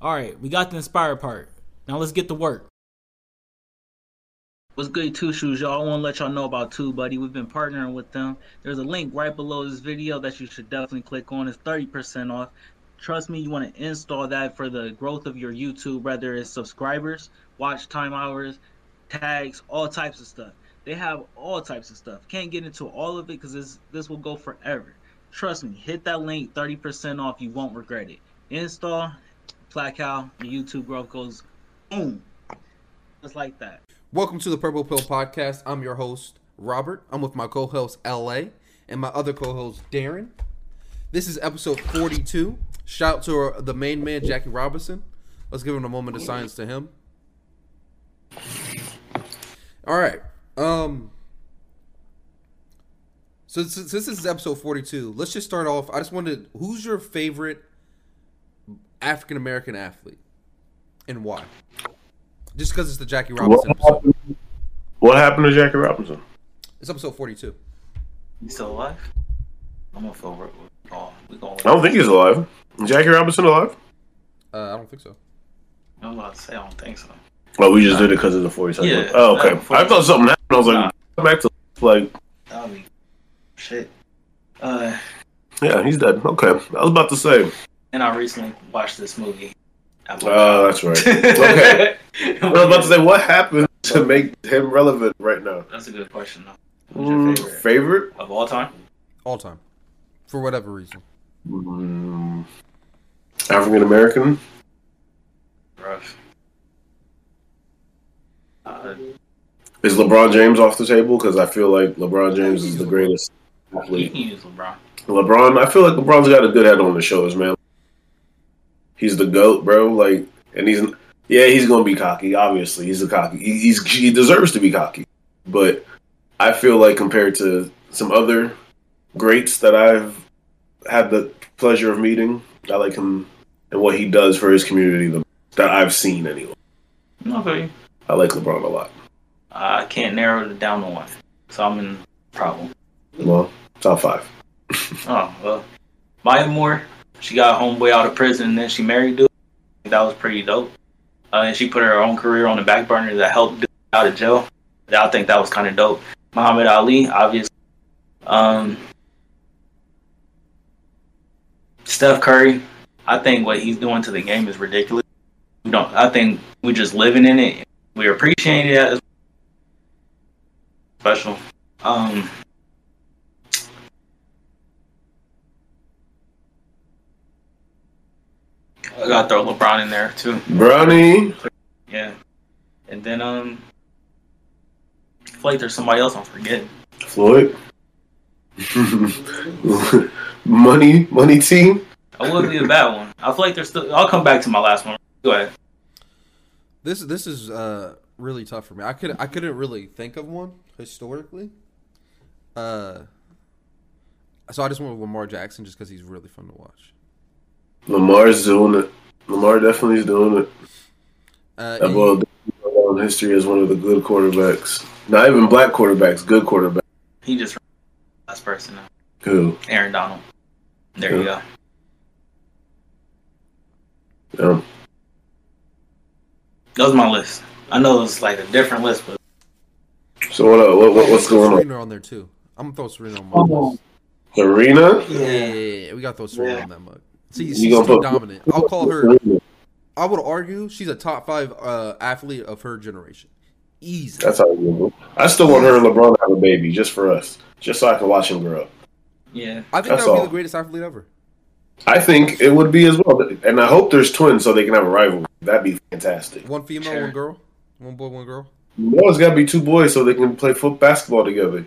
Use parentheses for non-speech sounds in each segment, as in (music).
All right, we got the inspired part. Now let's get to work. What's good, Two Shoes, y'all? I want to let y'all know about TubeBuddy. We've been partnering with them. There's a link right below this video that you should definitely click on. It's 30% off. Trust me, you want to install that for the growth of your YouTube, whether it's subscribers, watch time hours, tags, all types of stuff. They have all types of stuff. Can't get into all of it because this this will go forever. Trust me, hit that link, 30% off. You won't regret it. Install, Placow, the YouTube growth goes boom. Just like that. Welcome to the Purple Pill Podcast. I'm your host, Robert. I'm with my co host, LA, and my other co host, Darren. This is episode 42. Shout out to the main man, Jackie Robinson. Let's give him a moment of silence to him. All right. Um. So since this is episode 42, let's just start off. I just wanted, who's your favorite African American athlete and why? Just because it's the Jackie Robinson What episode. happened, what happened to Jackie Robinson? It's episode 42. You still alive? I'm gonna feel real. Oh, we. I don't think he's alive. Is Jackie Robinson alive? Uh, I don't think so. I'm about to say I don't think so. Oh, we just did it because of the 40 seconds. Yeah, oh, okay. I thought something happened. I was like, Nah. come back to like, That would be shit. Uh, yeah, he's dead. Okay. I was about to say. And I recently watched this movie. Oh, that's right. (laughs) Okay. I was about to say, what happened to make him relevant right now? That's a good question. Though. Who's your Mm, favorite favorite? of all time? All time. For whatever reason. Mm, African American? Rough. Uh, Is LeBron James off the table? Because I feel like LeBron James is the greatest you athlete. can use LeBron. LeBron, I feel like LeBron's got a good head on his shoulders, man. He's the goat, bro. Like, and he's yeah, he's gonna be cocky. Obviously, he's a cocky. He, he's he deserves to be cocky, but I feel like compared to some other greats that I've had the pleasure of meeting, I like him and what he does for his community the, that I've seen anyway. Okay. I like LeBron a lot. I can't narrow it down to one, so I'm in problem. Well, top five. (laughs) Oh well, Maya Moore. She got homeboy out of prison and then she married dude. That was pretty dope. Uh, and she put her own career on the back burner that helped dude out of jail. I think that was kind of dope. Muhammad Ali, obviously. Um, Steph Curry. I think what he's doing to the game is ridiculous. We don't. I think we're just living in it. We appreciate it as special. Um, I gotta throw LeBron in there too. Brownie. Yeah. And then um I feel like there's somebody else I'm forgetting. Floyd. (laughs) money, money team. I would be a bad one. I feel like there's still I'll come back to my last one. Go ahead. This this is uh really tough for me. I could I couldn't really think of one historically. Uh, so I just went with Lamar Jackson just because he's really fun to watch. Lamar's doing it. Lamar definitely is doing it. Uh, That and- will in history as one of the good quarterbacks. Not even black quarterbacks, good quarterbacks. He just last person. Who? Aaron Donald. There you go. Yeah. That was my list. I know it's like a different list, but so what, uh, what, what what's throw going on? Serena on there too. I'm gonna throw Serena on my list. Serena? Yeah, yeah, yeah, we gotta throw Serena Yeah. on that mug. See, she's gonna too put- dominant. I'll call her. I would argue she's a top five uh, athlete of her generation. Easy. That's how you. I still want her and LeBron to have a baby just for us, just so I can watch him grow up. yeah. I think That's that would be the greatest athlete ever. I think it would be as well, and I hope there's twins so they can have a rivalry. That'd be fantastic. One female, Sure. one girl, one boy, one girl. You know, it's got to be two boys so they can play foot basketball together.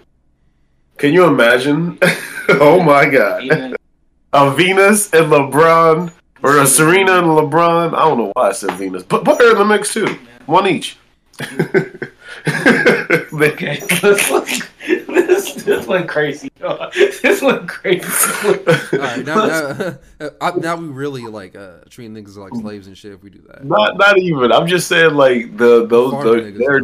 Can you imagine? (laughs) oh my god, Even a Venus and LeBron, or a Serena and LeBron. I don't know why I said Venus, but put her in the mix too. One each. (laughs) Okay, (laughs) this, this went crazy. (laughs) This went crazy. All right, now, now, I- now we really like uh, treating niggas like slaves and shit if we do that. Not, not even. I'm just saying, like the those the, they're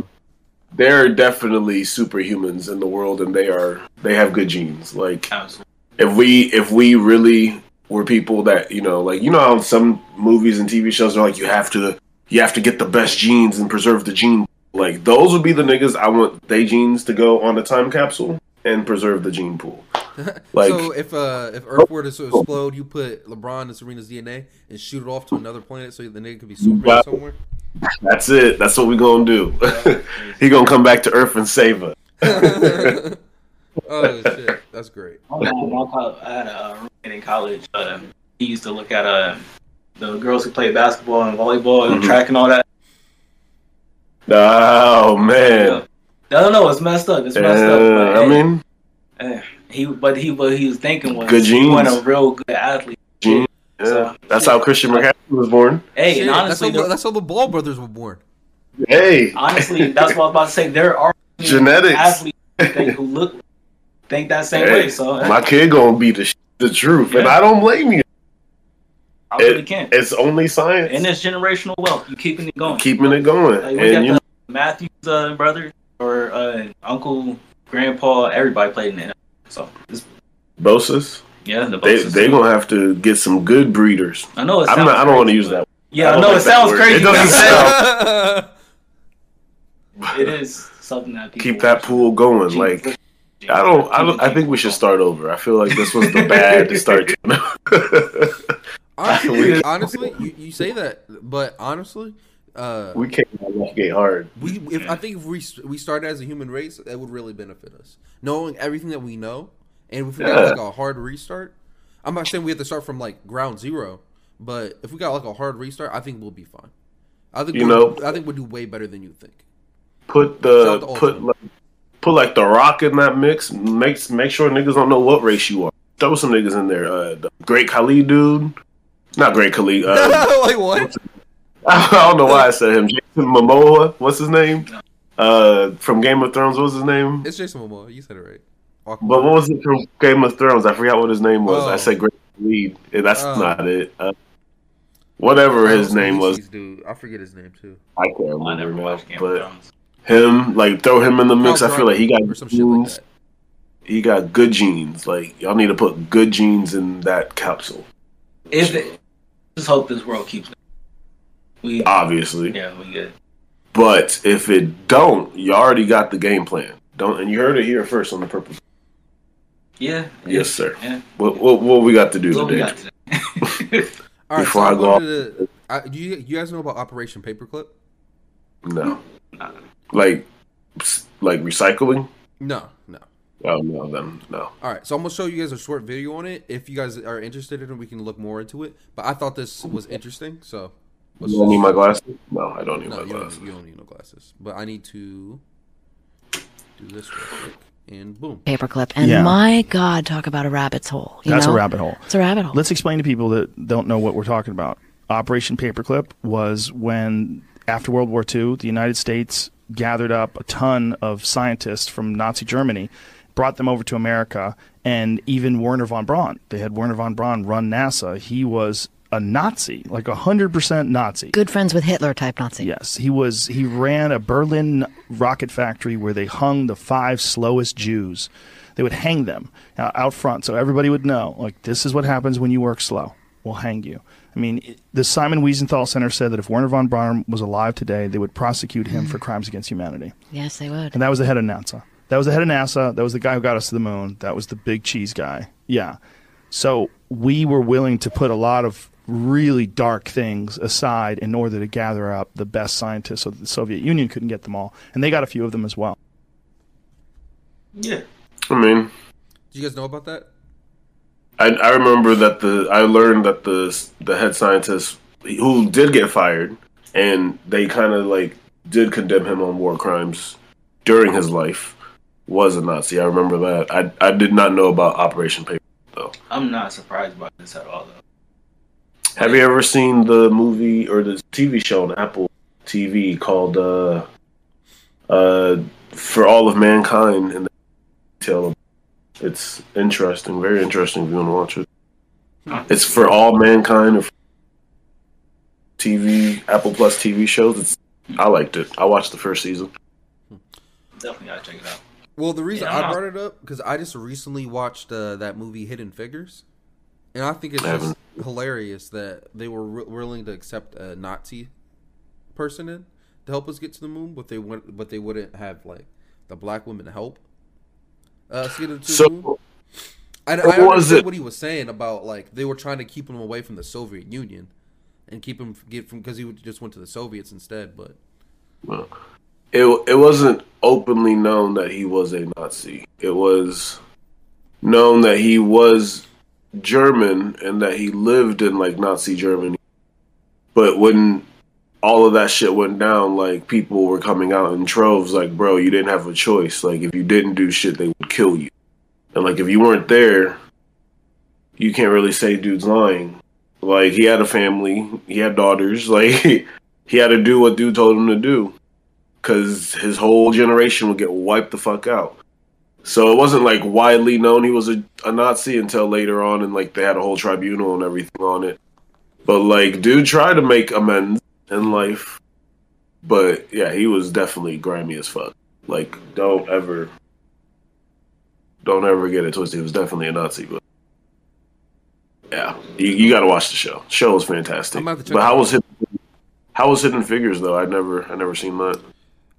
they're definitely superhumans in the world, and they are they have good genes. Like Absolutely. If we if we really were people that you know, like you know how some movies and TV shows are like you have to you have to get the best genes and preserve the gene. Like those would be the niggas I want they genes to go on a time capsule and preserve the gene pool. (laughs) Like so if uh if Earth were to explode, you put LeBron and Serena's DNA and shoot it off to another planet so the nigga could be Superman Wow. somewhere. that's it. That's what we gonna do. (laughs) he gonna come back to Earth and save us. (laughs) oh (laughs) shit, that's great. My mom, my co- I had a roommate in college. Uh, he used to look at uh, the girls who play basketball and volleyball and Mhm. track and all that. Oh man. I don't know. It's messed up. It's messed up. Uh, But, I hey, mean, eh, he but he what he was thinking was Good genes. he want genes. a real good athlete. gene. Yeah, that's how Christian McCaffrey was born. Hey, Shit, and honestly, that's, how, there- that's how the Ball brothers were born. Hey, honestly, that's what I was about to say. There are (laughs) Genetics. athletes who look think that same Hey, way. So (laughs) my kid gonna be the sh- the truth, and I don't blame you. I really it- can't. It's only science. And it's generational wealth. You keeping it going. keeping it going, Like, we and you the Matthews uh, brother or uh, uncle, grandpa. Everybody played in it. So it's, Bosa's, yeah, the they they gonna have to get some good breeders. I know it I'm not. I don't want to use that. Yeah, I know it sounds crazy. It doesn't (laughs) sound- It is something that people Keep that pool going. Like I don't. I don't. I think we should start over. I feel like this was the bad to start. (laughs) (laughs) Honestly, honestly you, you say that, but honestly, uh, we came out left gate hard. we if I think if we we started as a human race, that would really benefit us, knowing everything that we know, and if we Yeah. got like a hard restart. I'm not saying we have to start from like ground zero, but if we got like a hard restart, I think we'll be fine. I think You we'll, know- I think we'll do way better than you think. Put Shout the put like, put like the rock in that mix. Make make sure niggas don't know what race you are. Throw some niggas in there. Uh, the great Khalid dude, not great Khalid. Uh, (laughs) like what? (laughs) I don't know why I said him. Jason Momoa. What's his name? Uh, from Game of Thrones. What's his name? It's Jason Momoa. You said it right. But what was it from Game of Thrones? I forgot what his name was. Oh. I said Great Khalid. Yeah, That's Oh. not it. Uh, whatever his name was, Dude, I forget his name too. I can't remember. I never watched Game of Thrones. Him, like, throw him in the mix. Oh, I feel like he got or some shit like that. He got good genes. Like y'all need to put good genes in that capsule. If it, just hope this world keeps. We Obviously, yeah, we good. but if it don't, you already got the game plan. Don't, and you heard it here first on the purpose. Yeah. Yes, sir. Yeah. What what, what we got to do What we today? got today? (laughs) (laughs) All right, Before so I I go wanted to. I, do you, you guys know about Operation Paperclip? No, Nah. Like like recycling. No, no. Oh no, then no. All right, so I'm gonna show you guys a short video on it. If you guys are interested in it, we can look more into it. But I thought this was interesting, so let's You don't need my glasses? No, I don't need No, my you don't, glasses. you don't need no glasses. But I need to do this real quick, and boom. paperclip. And Yeah. my God, talk about a rabbit's hole. You That's know? a rabbit hole. It's a rabbit hole. Let's explain to people that don't know what we're talking about. Operation Paperclip was when, after World War II, the United States gathered up a ton of scientists from Nazi Germany, brought them over to America, and even Werner von Braun. They had Werner von Braun run NASA. He was a Nazi, like a hundred percent Nazi. Good friends with Hitler type Nazi. Yes, he was. He ran a Berlin rocket factory where they hung the five slowest Jews. They would hang them uh, out front, so everybody would know. Like this is what happens when you work slow. We'll hang you. I mean, it- the Simon Wiesenthal Center said that if Werner von Braun was alive today, they would prosecute him for mm. crimes against humanity. Yes, they would. And that was the head of NASA. That was the head of NASA. That was the guy who got us to the moon. That was the big cheese guy. Yeah. So we were willing to put a lot of really dark things aside in order to gather up the best scientists so that the Soviet Union couldn't get them all. And they got a few of them as well. yeah. I mean, Do you guys know about that? I, I remember that the I learned that the the head scientist who did get fired, and they kind of like did condemn him on war crimes during his life, was a Nazi. I remember that. I I did not know about Operation Paper though. I'm not surprised by this at all, though. Have you ever seen the movie or the TV show on Apple TV called uh uh For All of Mankind and the detail of it's interesting, very interesting if you want to watch it. It's for all mankind or TV Apple Plus TV shows. It's I liked it. I watched the first season. Definitely gotta check it out. Well, the reason Yeah, I'm not- brought it up because I just recently watched uh, that movie Hidden Figures, And I think it's I just hilarious that they were wi- willing to accept a Nazi person in to help us get to the moon, but they went, but they wouldn't have like the black women help Uh, us get into the moon. So I, I what was it? what he was saying about like they were trying to keep him away from the Soviet Union and keep him get from because he would- just went to the Soviets instead. But well, it it wasn't openly known that he was a Nazi. It was known that he was German and that he lived in like Nazi Germany. But when all of that shit went down, like people were coming out in troves, like, bro, you didn't have a choice. Like if you didn't do shit, they kill you. And like if you weren't there, you can't really say dude's lying. Like he had a family, he had daughters, (laughs) like he had to do what dude told him to do because his whole generation would get wiped the fuck out. So it wasn't like widely known he was a, a Nazi until later on, and like they had a whole tribunal and everything on it. But like, dude tried to make amends in life, but yeah, he was definitely grimy as fuck. Like, don't ever, don't ever get it twisted. He was definitely a Nazi, but yeah, you, you got to watch the show. show was fantastic. I'm gonna check But how was Hidden, how was Hidden Figures though? I never, I never seen that.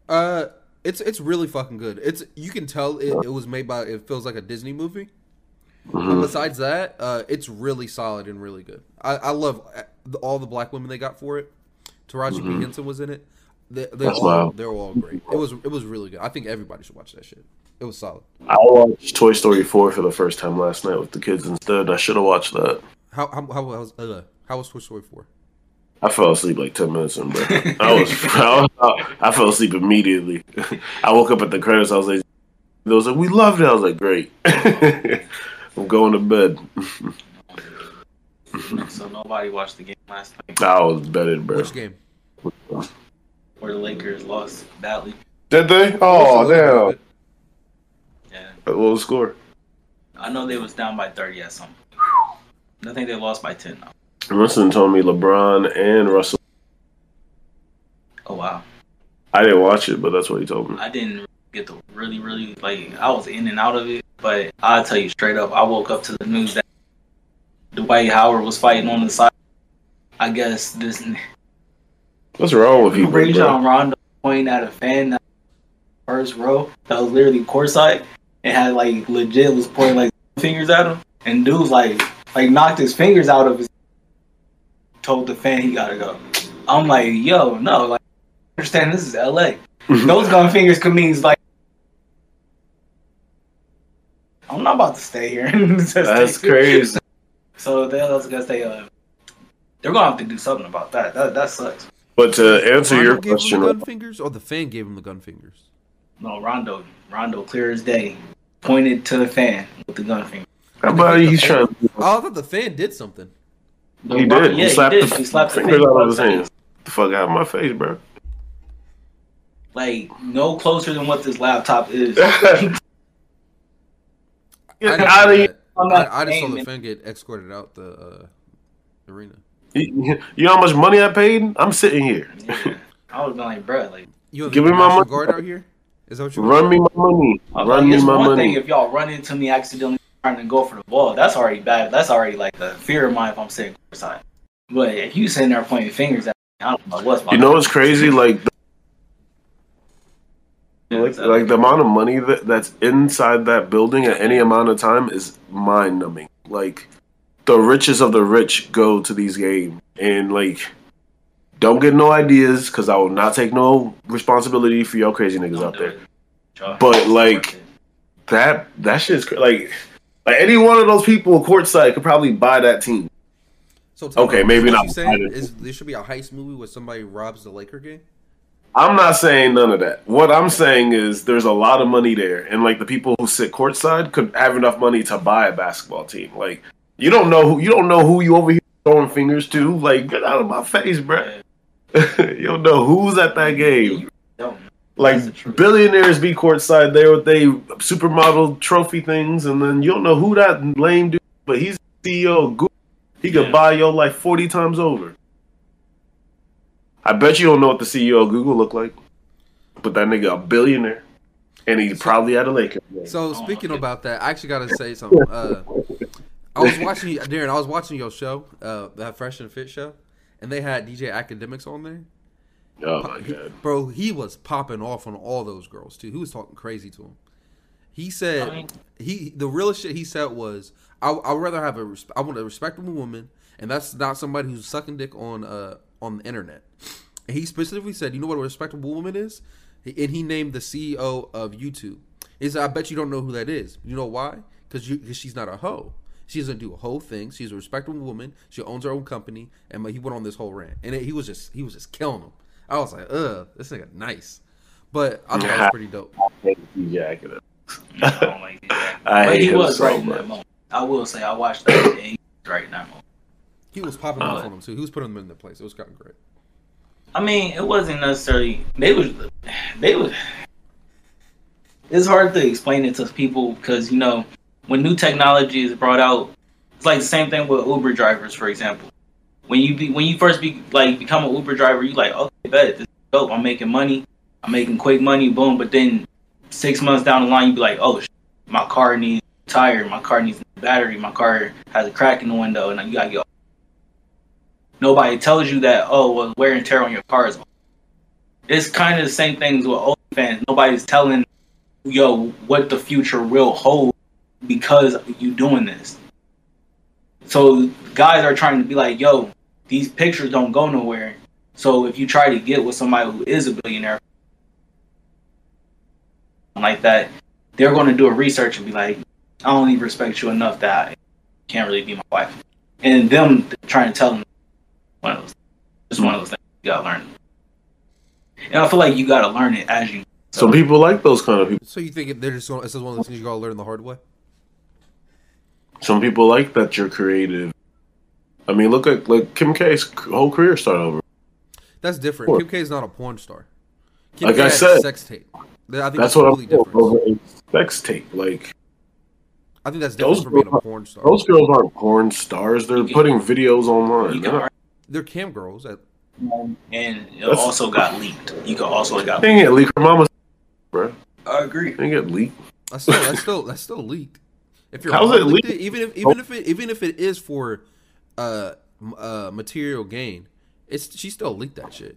uh, it's it's really fucking good. It's you can tell it, it was made by it feels like a Disney movie. But besides that, uh, it's really solid and really good. I, I love uh, all the black women they got for it. Taraji P Henson was in it. They, That's all wild. they're all great. It was it was really good. I think everybody should watch that shit. It was solid. I watched Toy Story 4 for the first time last night with the kids instead. I should have watched that. How how how was uh, how was Toy Story four? I fell asleep like 10 minutes in, bro. I was, (laughs) I, was- I fell asleep immediately. (laughs) I woke up at the credits. I was like, they was like, we loved it. I was like, great. (laughs) I'm going to bed. So nobody watched the game last night I was bedded, bro. Which game? where the Lakers lost badly. Did they? Oh, damn. Yeah, What was the score? I know they was down by 30 at some. I think they lost by 10 now. Russell told me LeBron and Russell. Oh wow, I didn't watch it, but that's what he told me. I didn't get to really, really like. I was in and out of it, but I'll tell you straight up, I woke up to the news that Dwight Howard was fighting on the side. I guess this What's wrong with people? Rajon Rondo pointing at a fan that first row that was literally courtside and had like legit was pointing like fingers at him and dude was like like knocked his fingers out of his (laughs) told the fan he gotta go. I'm like, yo, no, like understand this is LA. (laughs) Those gun fingers could mean like I'm not about to stay here. (laughs) That's crazy. So they, I was gonna say, uh, they're gonna have to do something about that. That that sucks. But to answer Rondo your gave him question, the gun fingers, or the fan gave him the gun fingers. No, Rondo, Rondo, clear as day, pointed to the fan with the gun finger. how about he's trying to Oh, I thought the fan did something. He did. Yeah, he slapped he did. the He slapped the fingers fan out of his both hands. The fuck out of my face, bro. Like no closer than what this laptop is. (laughs) Get I out of here. I'm not I, I just saw the fan get escorted out the uh, arena. You you know how much money I paid? I'm sitting here. Yeah. I was like, bro, like, You have Give me my money. guard out here. Is that what you Run me my money. I Run like, me it's my one thing money. if y'all run into me accidentally trying to go for the ball. That's already bad. That's already like a fear of mine if I'm sitting courtside. But if you sitting there pointing fingers at me, I don't know what's my You know what's crazy? Like, like, like the amount of money that, that's inside that building at any amount of time is mind numbing. Like, the richest of the rich go to these games, and like, don't get no ideas because I will not take no responsibility for y'all crazy niggas Don't out there. it. But, like- That that shit's cra- like, like any one of those people courtside could probably buy that team. So Okay, me, maybe not You saying behind there should be a heist movie where somebody robs the Laker game? I'm not saying none of that. What I'm saying is there's a lot of money there, and like the people who sit courtside could have enough money to buy a basketball team. Like you don't know who you don't know who you over here throwing fingers to. Like get out of my face, bruh. (laughs) you don't know who's at that game. Like That's the truth. billionaires be courtside there with they supermodel trophy things, and then you don't know who that lame dude. But he's CEO of Google. He could Yeah. buy your life forty times over. I bet you don't know what the CEO of Google look like, but that nigga a billionaire, and he probably had a Laker. So Oh, speaking okay. about that, I actually got to say something. Uh, I was watching Darren. I was watching your show, uh, that Fresh and Fit show, and they had DJ Akademiks on there. Oh my He- god. bro, he was popping off on all those girls too. He was talking crazy to him. He said I mean- he the realest shit he said was I I would rather have a I resp- want a respectable woman, and that's not somebody who's sucking dick on uh on the internet. And he specifically said, you know what a respectable woman is, and he named the CEO of YouTube. He said, I bet you don't know who that is. You know why? Because you because she's not a hoe. She doesn't do a whole thing. She's a respectable woman. She owns her own company, and he went on this whole rant, and it, he was just he was just killing him. I was like, ugh, this nigga nice, but I thought it was pretty dope. I hate DJ Akademiks. (laughs) I don't like. I but he was so right in that moment. I will say I watched that and right in that moment. He was popping off Uh, on them too. He was putting them in their place. It was kind of great. I mean, it wasn't necessarily they was they was. It's hard to explain it to people because you know when new technology is brought out, it's like the same thing with Uber drivers, for example. When you be when you first be like become an Uber driver, you like okay, bet this is dope. I'm making money. I'm making quick money. Boom. But then six months down the line, you be like, oh, my car needs a tire. My car needs a battery. My car has a crack in the window, and you gotta get nobody tells you that oh well wear and tear on your car is it's kind of the same things with OnlyFans. Nobody's telling yo what the future will hold because you doing this. So guys are trying to be like, yo, these pictures don't go nowhere. So if you try to get with somebody who is a billionaire like that, they're going to do a research and be like, I don't even respect you enough that I can't really be my wife. And them trying to tell them one of those, just one of those things you gotta learn. And I feel like you gotta learn it as you. So people like those kind of people. So you think if they're just going, this is one of those things you gotta learn the hard way? Some people like that you're creative. I mean, look at like Kim K's whole career started over. That's different. Sure. Kim K is not a porn star. Kim Like K I said, sex tape. I think That's that's, what completely I'm different. over sex tape. Like I think that's Those different from being a girls- porn star. those girls aren't porn stars. They're putting videos online. can They're They're cam girls. At, and it That's- also got leaked. You could also got. They didn't get leaked. Her mama, bro. I agree. They didn't get leaked. that's still that's still that's still leaked. If you're How's it leaked leaked? it, even if even if it even if it is for uh uh material gain, it's she still leaked that shit.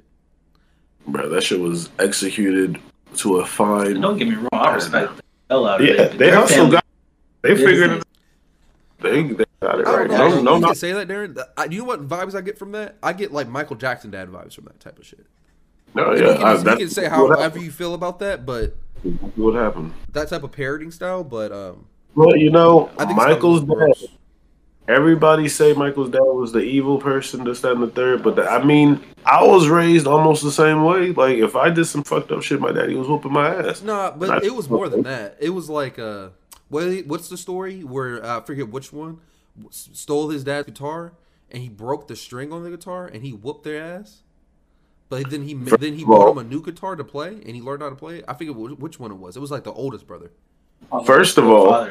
Bro, that shit was executed to a fine. Don't get me wrong. I respect the hell out of Yeah, it. they Their also family- got. They figured family- it. They, they got it I right. don't know. No, you no, no. say that, Darren. I, you know what vibes I get from that? I get like Michael Jackson dad vibes from that type of shit. No, You yeah. can, I, you can say what however happened. you feel about that, but What happened? that type of parroting style. But um, Well, you know, I think Michael's dad. Everybody say Michael's dad was the evil person, this, that, and the third. But the, I mean, I was raised almost the same way. Like, if I did some fucked up shit, my daddy was whooping my ass. Nah, but it was more than that. It was like uh, what? What's the story where uh, I forget which one stole his dad's guitar and he broke the string on the guitar and he whooped their ass. But then he ma- then he bought him a new guitar to play and he learned how to play it. I forget which one it was. It was like the oldest brother. First of all-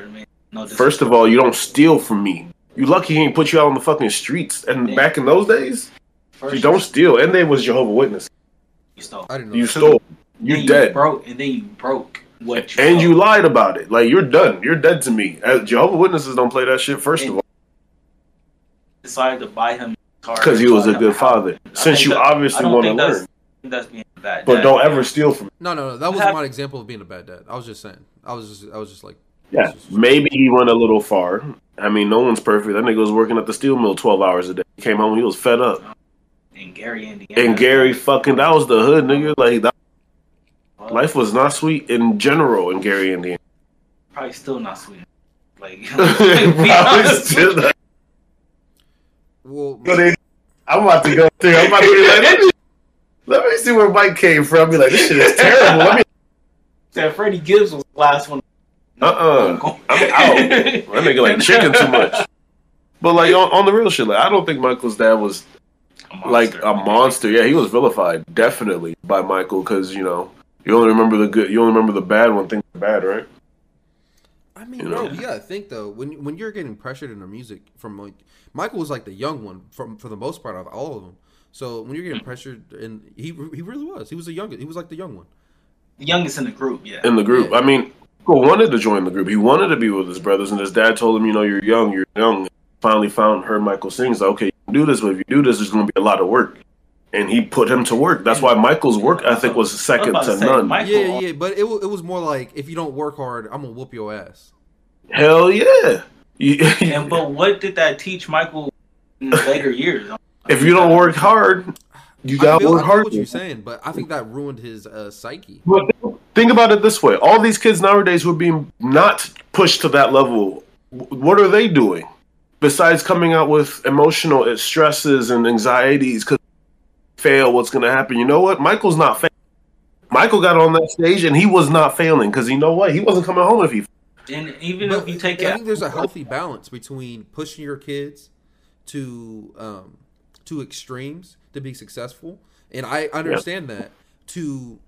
No First of all, you don't steal from me. You lucky he ain't put you out on the fucking streets. And Yeah. back in those days, First you don't steal. And they was Jehovah Witness. You stole. I didn't know. You that. stole. Then You dead. broke, and then you broke what you And stole. you lied about it. Like you're done. You're dead to me. As Jehovah Witnesses don't play that shit. First of all, decided to buy him because he was a good father. Since you obviously want to learn, That's being a bad. but dad. don't ever steal from. me. No, no, no. That wasn't my example of being a bad dad. I was just saying. I was just, I was just like, Yeah, maybe he went a little far. I mean, no one's perfect. That nigga was working at the steel mill twelve hours a day. He came home, he was fed up. In Gary, Indiana. And Gary, fucking, that was the hood, nigga. Like that, life was not sweet in general in Gary, Indiana. probably still not sweet. Like, (laughs) (laughs) be Probably still not- well, But I'm about to go through. I'm about to be like, let me, see where Mike came from. Be like, this shit is terrible. Let me. Said Freddie Gibbs was the last one. Uh-uh. I'm out. That nigga like chicken too much. But like on, on the real shit, like I don't think Michael's dad was like a monster. Yeah, he was vilified definitely by Michael because you know you only remember the good, you only remember the bad when things are bad, right? I mean, You bro, know? you gotta think though. When when you're getting pressured in the music from like Michael was like the young one from for the most part of all of them. So when you're getting pressured, and he he really was. He was the youngest. He was like the young one. The youngest in the group, yeah. In the group, Yeah. I mean, Michael wanted to join the group. He wanted to be with his brothers, and his dad told him, you know, you're young, you're young. finally found heard Michael sings. Like, okay, you can do this, but if you do this, there's going to be a lot of work. And he put him to work. That's why Michael's work ethic was second was to to say, none. Michael- Yeah, yeah, but it, it was more like if you don't work hard, I'm gonna whoop your ass. Hell yeah! You- (laughs) And but what did that teach Michael in the later years? If you don't work hard, you I got to work hard. what you're saying, but I think that ruined his uh, psyche. But think about it this way: all these kids nowadays who are being not pushed to that level, what are they doing besides coming out with emotional stresses and anxieties? Because fail, what's going to happen? You know what? Michael's not failing. Michael got on that stage and he was not failing because you know what? He wasn't coming home if he. And even But if you take I it, think there's a (laughs) healthy balance between pushing your kids to um, to extremes to be successful, and I understand that to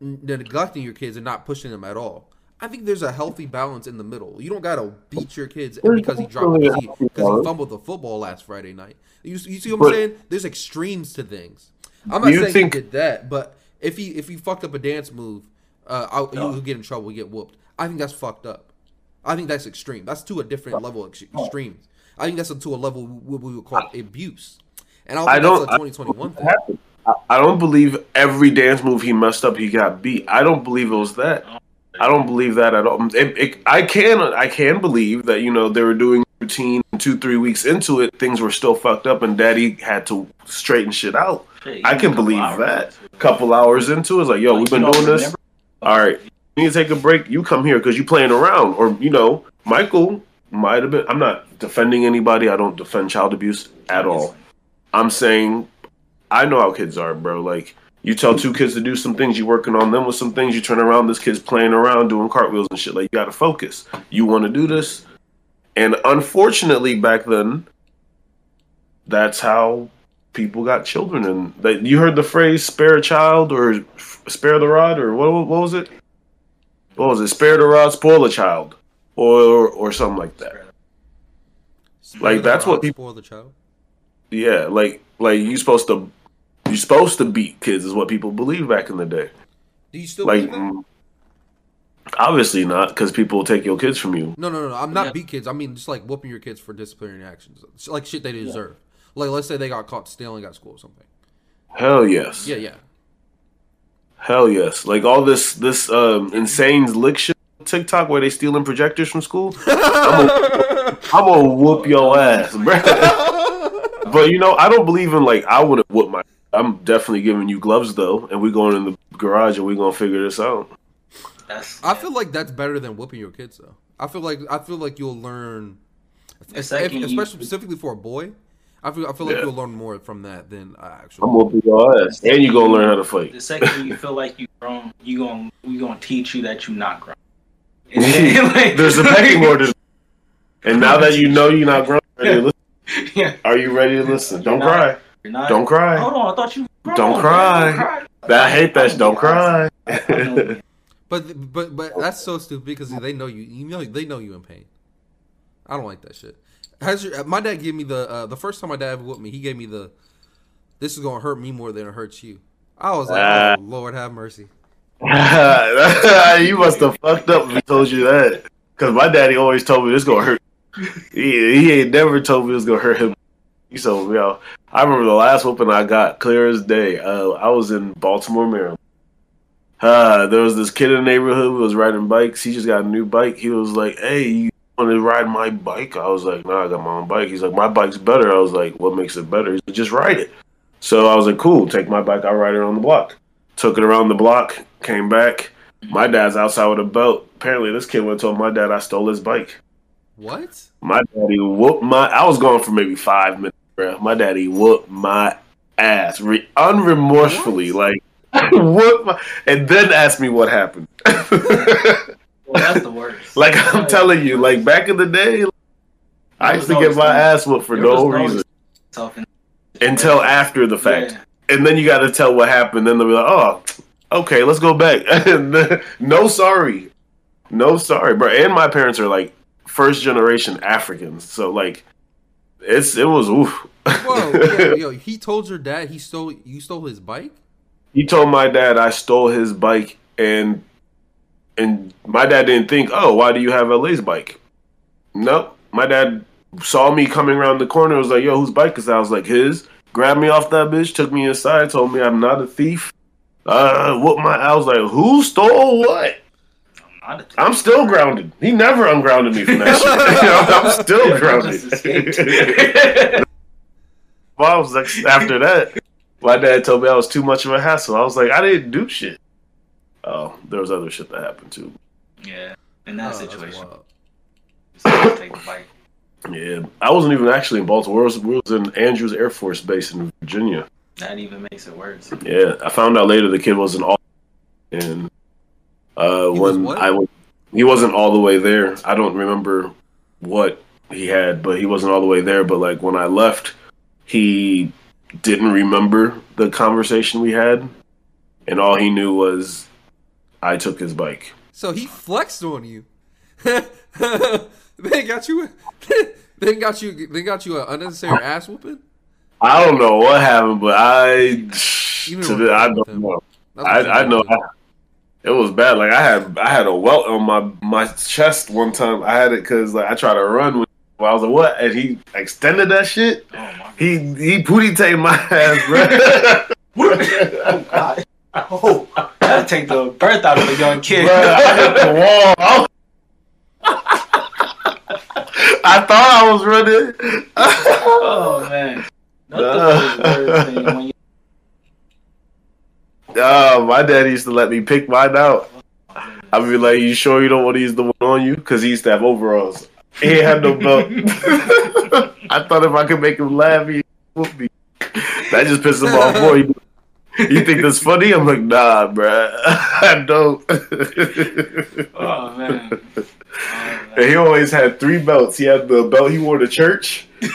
n- neglecting your kids and not pushing them at all. I think there's a healthy balance in the middle. You don't gotta beat your kids because he dropped because he, he fumbled the football last Friday night. You, you see what I'm But- saying? There's extremes to things. I'm not saying think- he did that, but if he if he fucked up a dance move, uh, I'll, you get in trouble, get whooped. I think that's fucked up. I think that's extreme. That's to a different level of ex- extremes. I think that's to a level what we would call abuse. And I I don't think don't. that's a 2021 thing. I, I don't believe every dance move he messed up, he got beat. I don't believe it was that. I don't believe that at all. It, it, I can I can believe that you know they were doing routine two three weeks into it, things were still fucked up, and Daddy had to straighten shit out. I can believe that. A Couple hours into it, it's like yo, we've been doing this. All right, you need to take a break. You come here because you playing around, or you know, Michael might have been. I'm not defending anybody. I don't defend child abuse at all. I'm saying I know how kids are, bro. Like you tell two kids to do some things, you working on them with some things. You turn around, this kid's playing around doing cartwheels and shit. Like you got to focus. You want to do this, and unfortunately, back then, that's how people got children. And that you heard the phrase "spare a child" or "spare the rod" or what? What was it? What was it? "Spare the rod, spoil a child," or or something like that. Like, that's what people- spoil the child. Yeah, like like you supposed to you're supposed to beat kids is what people believe back in the day. Do you still Like believe that? mm, obviously not because people will take your kids from you. No, no, no, no. I'm not Yeah. beat kids. I mean just like whooping your kids for disciplinary actions, It's like shit they deserve. Like let's say they got caught stealing at school or something. Hell yes. Yeah, yeah. Hell yes. Like all this this um insane lick shit TikTok where they stealing projectors from school. (laughs) I'm gonna, I'm gonna whoop your ass, bro. (laughs) but you know, I don't believe in like I would have whoop my. I'm definitely giving you gloves though, and we going in the garage and we gonna figure this out. That's, I feel like that's better than whooping your kids though. I feel like I feel like you'll learn, The if- second you- especially specifically for a boy. I feel I feel like Yeah. you'll learn more from that than uh, I'm actual. whooping your ass, and you gonna learn how to fight. the second you feel like you grown, you gonna we gonna teach you that you are not grown. And (laughs) then, (laughs) like- There's a pecking order. And now that you know you're not grown, ready to listen, (laughs) Yeah, are you ready to listen? Don't You're not- cry. not. Don't cry. Hold on, I thought you. Grown. Don't cry. I hate that. shit. Don't cry. (laughs) But but but that's so stupid because they know you. You know they know you in pain. I don't like that shit. Has your, my dad gave me the uh, the first time my dad whooped me? He gave me the. This is gonna hurt me more than it hurts you. I was like, Ah. oh, Lord have mercy. (laughs) you must have fucked up if he told you that. Because my daddy always told me this gonna hurt. He, he ain't never told me it was gonna hurt him. He told me, yo, I remember the last whooping I got, clear as day. Uh, I was in Baltimore, Maryland. Uh, there was this kid in the neighborhood who was riding bikes. He just got a new bike. He was like, hey, you want to ride my bike? I was like, nah, I got my own bike. He's like, my bike's better. I was like, what makes it better? He's like, just ride it. So I was like, cool, take my bike, I'll ride it on the block. Took it around the block, came back. My dad's outside with a belt. Apparently, this kid went told my dad I stole his bike. What? My daddy whooped my. I was gone for maybe five minutes, bro. My daddy whooped my ass, re- unremorsefully, like (laughs) whooped my, and then asked me what happened. Well, that's the (laughs) worst. like I'm telling you, like back in the day, I used to get my ass whooped for There no reason until after the fact. Yeah. and then you got to tell what happened. Then they'll be like, "Oh, okay, let's go back." (laughs) no, sorry, no, sorry, bro. And my parents are like first generation Africans, so like it's it was oof. Whoa, (laughs) yo, yo, he told your dad he stole you stole his bike? he told my dad I stole his bike, and and my dad didn't think, "Oh, why do you have a LA's bike?" Nope, my dad saw me coming around the corner. Was like, "Yo, whose bike is that?" I was like, "His." Grabbed me off that bitch, took me inside, told me I'm not a thief. Uh, what my? I was like, "Who stole what?" Not a- I'm still grounded. He never ungrounded me from that shit. (laughs) I'm still Just grounded. (laughs) Well, I was like, after that, my dad told me I was too much of a hassle. I was like, I didn't do shit. Oh, there was other shit that happened too. yeah, in that Oh, situation, wild. just take the bike. Yeah, I wasn't even actually in Baltimore. I was, we was in Andrews Air Force Base in Virginia. That even makes it worse. Yeah, I found out later the kid was an all, and uh, He was when what? I was, he wasn't all the way there. I don't remember what he had, but he wasn't all the way there. But like when I left, he didn't remember the conversation we had, and all he knew was I took his bike. So he flexed on you. (laughs) they got you. (laughs) they got you. They got you an unnecessary ass whooping. I don't know what happened, but I, the, I don't know. That's what you I, I know. I, it was bad. Like I had I had a welt on my my chest one time. I had it because like I tried to run. With, I was like, "What?" And he extended that shit. Oh my He he pooty tamed my ass, bro. (laughs) oh god. Oh, that'll take the birth out of a young kid. Bruh, I hit the wall. I was- I thought I was running. oh man. Nothing was worse than when you Oh, my dad used to let me pick mine out. I'd be like, "You sure you don't want to use the one on you?" Because he used to have overalls. He had no belt. (laughs) I thought if I could make him laugh, he would me. That just pissed him off more. You, you think that's funny? I'm like, nah, bruh. (laughs) I don't. Oh man. Oh, And he always had three belts. He had the belt he wore to church. (laughs) he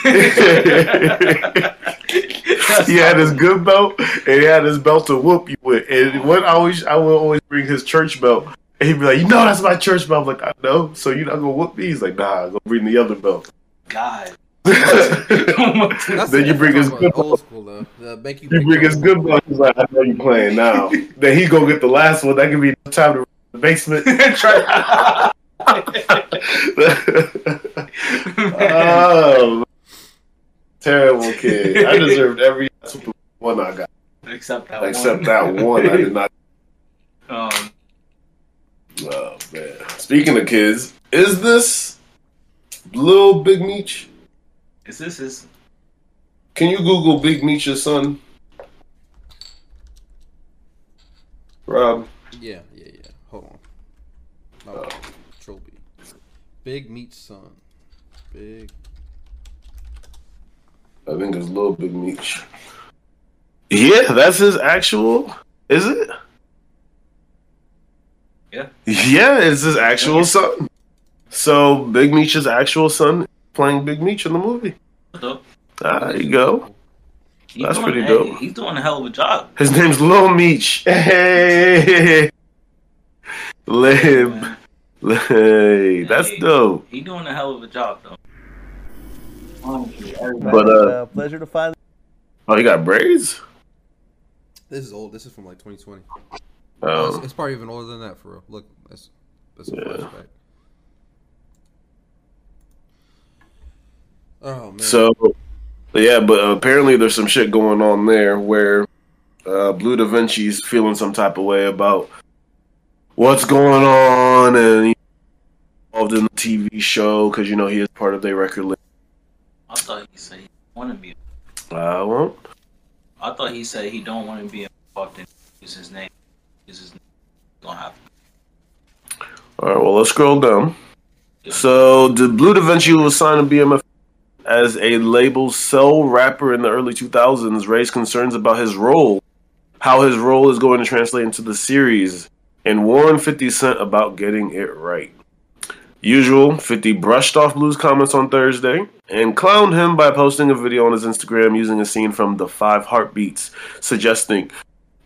had his good belt, and he had his belt to whoop you with. And what I always, I would always bring his church belt. And he'd be like, "You know, that's my church belt." I'm like, "I know." So you're not gonna whoop me? He's like, "Nah, go bring the other belt." God. (laughs) Then you bring his good old belt. school though. The make you You bring his good belt. He's like, "I know you playing now." (laughs) then he go get the last one. That could be enough time to run to the basement. Oh, terrible kid. I (laughs) deserved every one I got, Except that one. except one. that one I did not. (laughs) Um, Oh man! Speaking of kids, is this little Big Meech? is this his? Can you Google Big Meech's son? Rob, Yeah, yeah, yeah. Hold on. Oh, Control Big Meech Son. Big. I think it's Little Big Meech. Yeah, that's his actual. Is it? Yeah. Yeah, it's his actual son. So Big Meech's actual son playing Big Meech in the movie. Dope. Ah, there you go. He's That's doing, pretty hey, dope. He's doing a hell of a job. His name's Lil Meech. (laughs) Hey, Lib. Man. Hey, that's Hey. dope. He doing a hell of a job though. Honestly, But uh, pleasure to finally. oh, he got braids. This is old. This is from like 2020. Oh, it's, Oh, it's probably even older than that for real. Look, that's that's a Yeah. flashback. Oh man. so yeah, but apparently there's some shit going on there where uh, Bleu DaVinci's feeling some type of way about what's going on and he's involved in the TV show because you know he is part of their record label. I thought he said he want to be. I won't. I thought he said he don't want to be involved in use his name. Use his name. Gonna happen. All right, well let's scroll down. So, the Bleu DaVinci was signed to BMF as a label cell rapper in the early 2000s, raised concerns about his role, how his role is going to translate into the series, and warned 50 Cent about getting it right. Usual, 50 brushed off Bleu's comments on Thursday and clowned him by posting a video on his Instagram using a scene from The Five Heartbeats, suggesting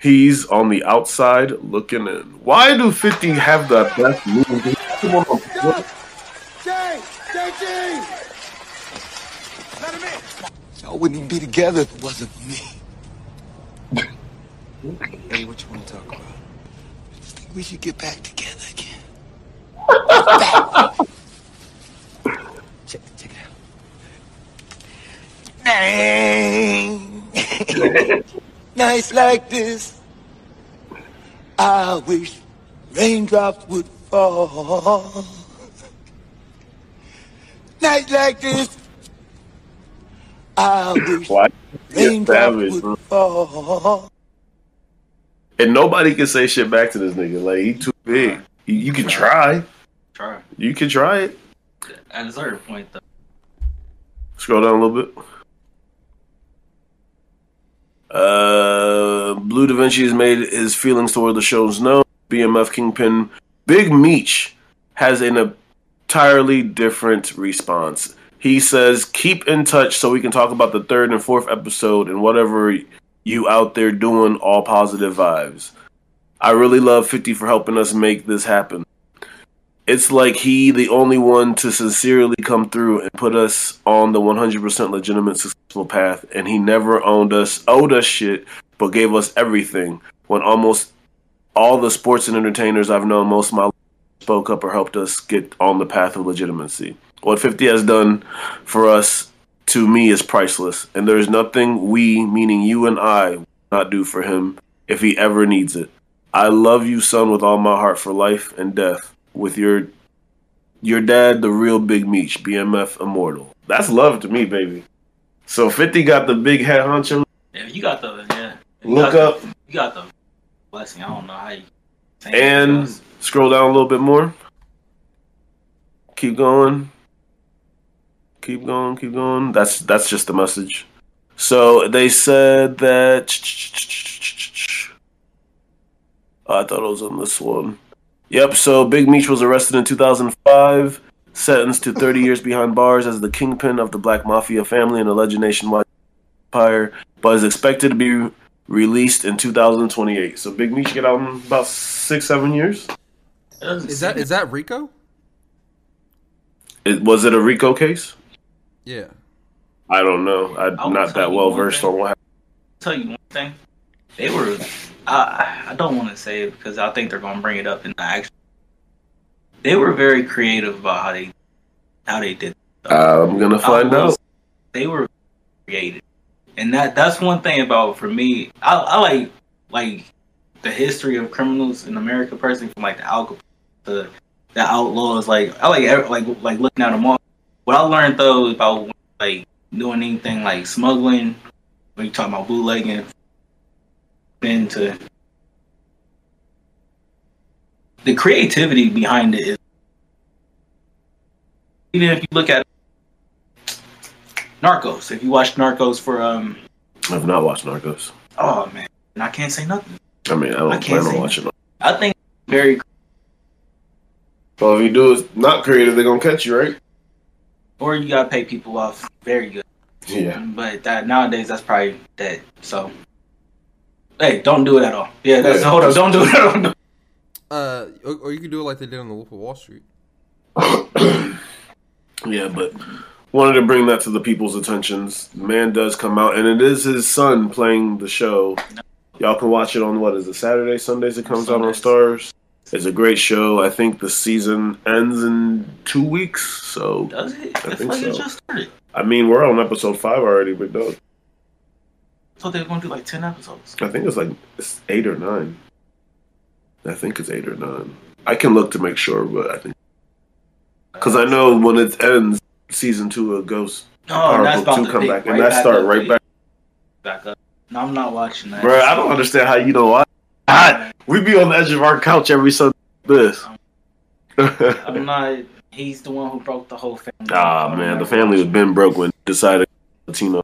he's on the outside looking in. Why do 50 have the best movie? Come on, Jay! Jay Let him in! Y'all wouldn't even be together if it wasn't for me. (laughs) hey, what you want to talk about? I just think we should get back together again check, check it out. nice like this. I wish raindrops would fall. Night like this. I wish raindrops would fall. And nobody can say shit back to this nigga. Like he too big. You can try. Try. You can try it. At a certain point, though. Scroll down a little bit. Uh, Bleu DaVinci has made his feelings toward the shows known. BMF Kingpin Big Meech has an entirely different response. He says, "Keep in touch so we can talk about the third and fourth episode and whatever you out there doing. All positive vibes. I really love 50 for helping us make this happen. It's like he the only one to sincerely come through and put us on the 100% legitimate successful path and he never owned us owed us shit but gave us everything when almost all the sports and entertainers I've known most of my life spoke up or helped us get on the path of legitimacy. What 50 has done for us to me is priceless and there is nothing we meaning you and I will not do for him if he ever needs it. I love you son with all my heart for life and death with your your dad, the real Big Meech, BMF Immortal. That's love to me, baby. So 50 got the big head honcho. Yeah, you got the yeah. You Look up The, you got the blessing. I don't know how you. and scroll down a little bit more. Keep going. Keep going, keep going. That's that's just the message. So they said that I thought it was on this one. Yep, so Big Meech was arrested in 2005, sentenced to 30 years behind bars as the kingpin of the Black Mafia family and alleged nationwide empire, but is expected to be released in 2028. So Big Meech get out in about six, seven years. Is that seem- is that Rico? It, was it a RICO case? Yeah. I don't know. I'm not that well versed on what happened. tell you one thing. They were. I I don't want to say it because I think they're gonna bring it up in the action. They were very creative about how they how they did. stuff. I'm gonna find was- out. They were creative, and that that's one thing about for me. I, I like like the history of criminals in America, personally, from like the Al Capone to the outlaws. Like I like like like looking at them all. What I learned though about like doing anything like smuggling, when you talking about bootlegging, into the creativity behind it is even if you look at Narcos, if you watch Narcos for um I've not watched Narcos. oh man, and I can't say nothing. I mean, I don't I plan on watching it. I think very Well, if you do it not creative, they're gonna catch you, right? or you gotta pay people off very good. Yeah. But that nowadays that's probably dead. So hey, don't do it at all. Yeah, that's Yeah, hold up, don't do it at all. Uh, or, or you could do it like they did on the Wolf of Wall Street. (coughs) Yeah, but wanted to bring that to the people's attentions. Man does come out, and it is his son playing the show. Y'all can watch it on what is it Saturday, Sundays? It comes out on Sundays. Stars. It's a great show. I think the season ends in two weeks. So Does it? I It's think like it so. just started. I mean, we're on episode five already, but no, I thought they were gonna do like ten episodes. I think it's like it's eight or nine. I think it's eight or nine. I can look to make sure, but I think because I know when it ends, season two of Ghost Oh, Power that's Book about two to come back, and right that start up, right back. back up. No, I'm not watching that. Bro, I don't understand how you know why. God, we be on the edge of our couch every Sunday. This. I'm not. He's the one who broke the whole family. ah man, the family was been broke when decided Latino.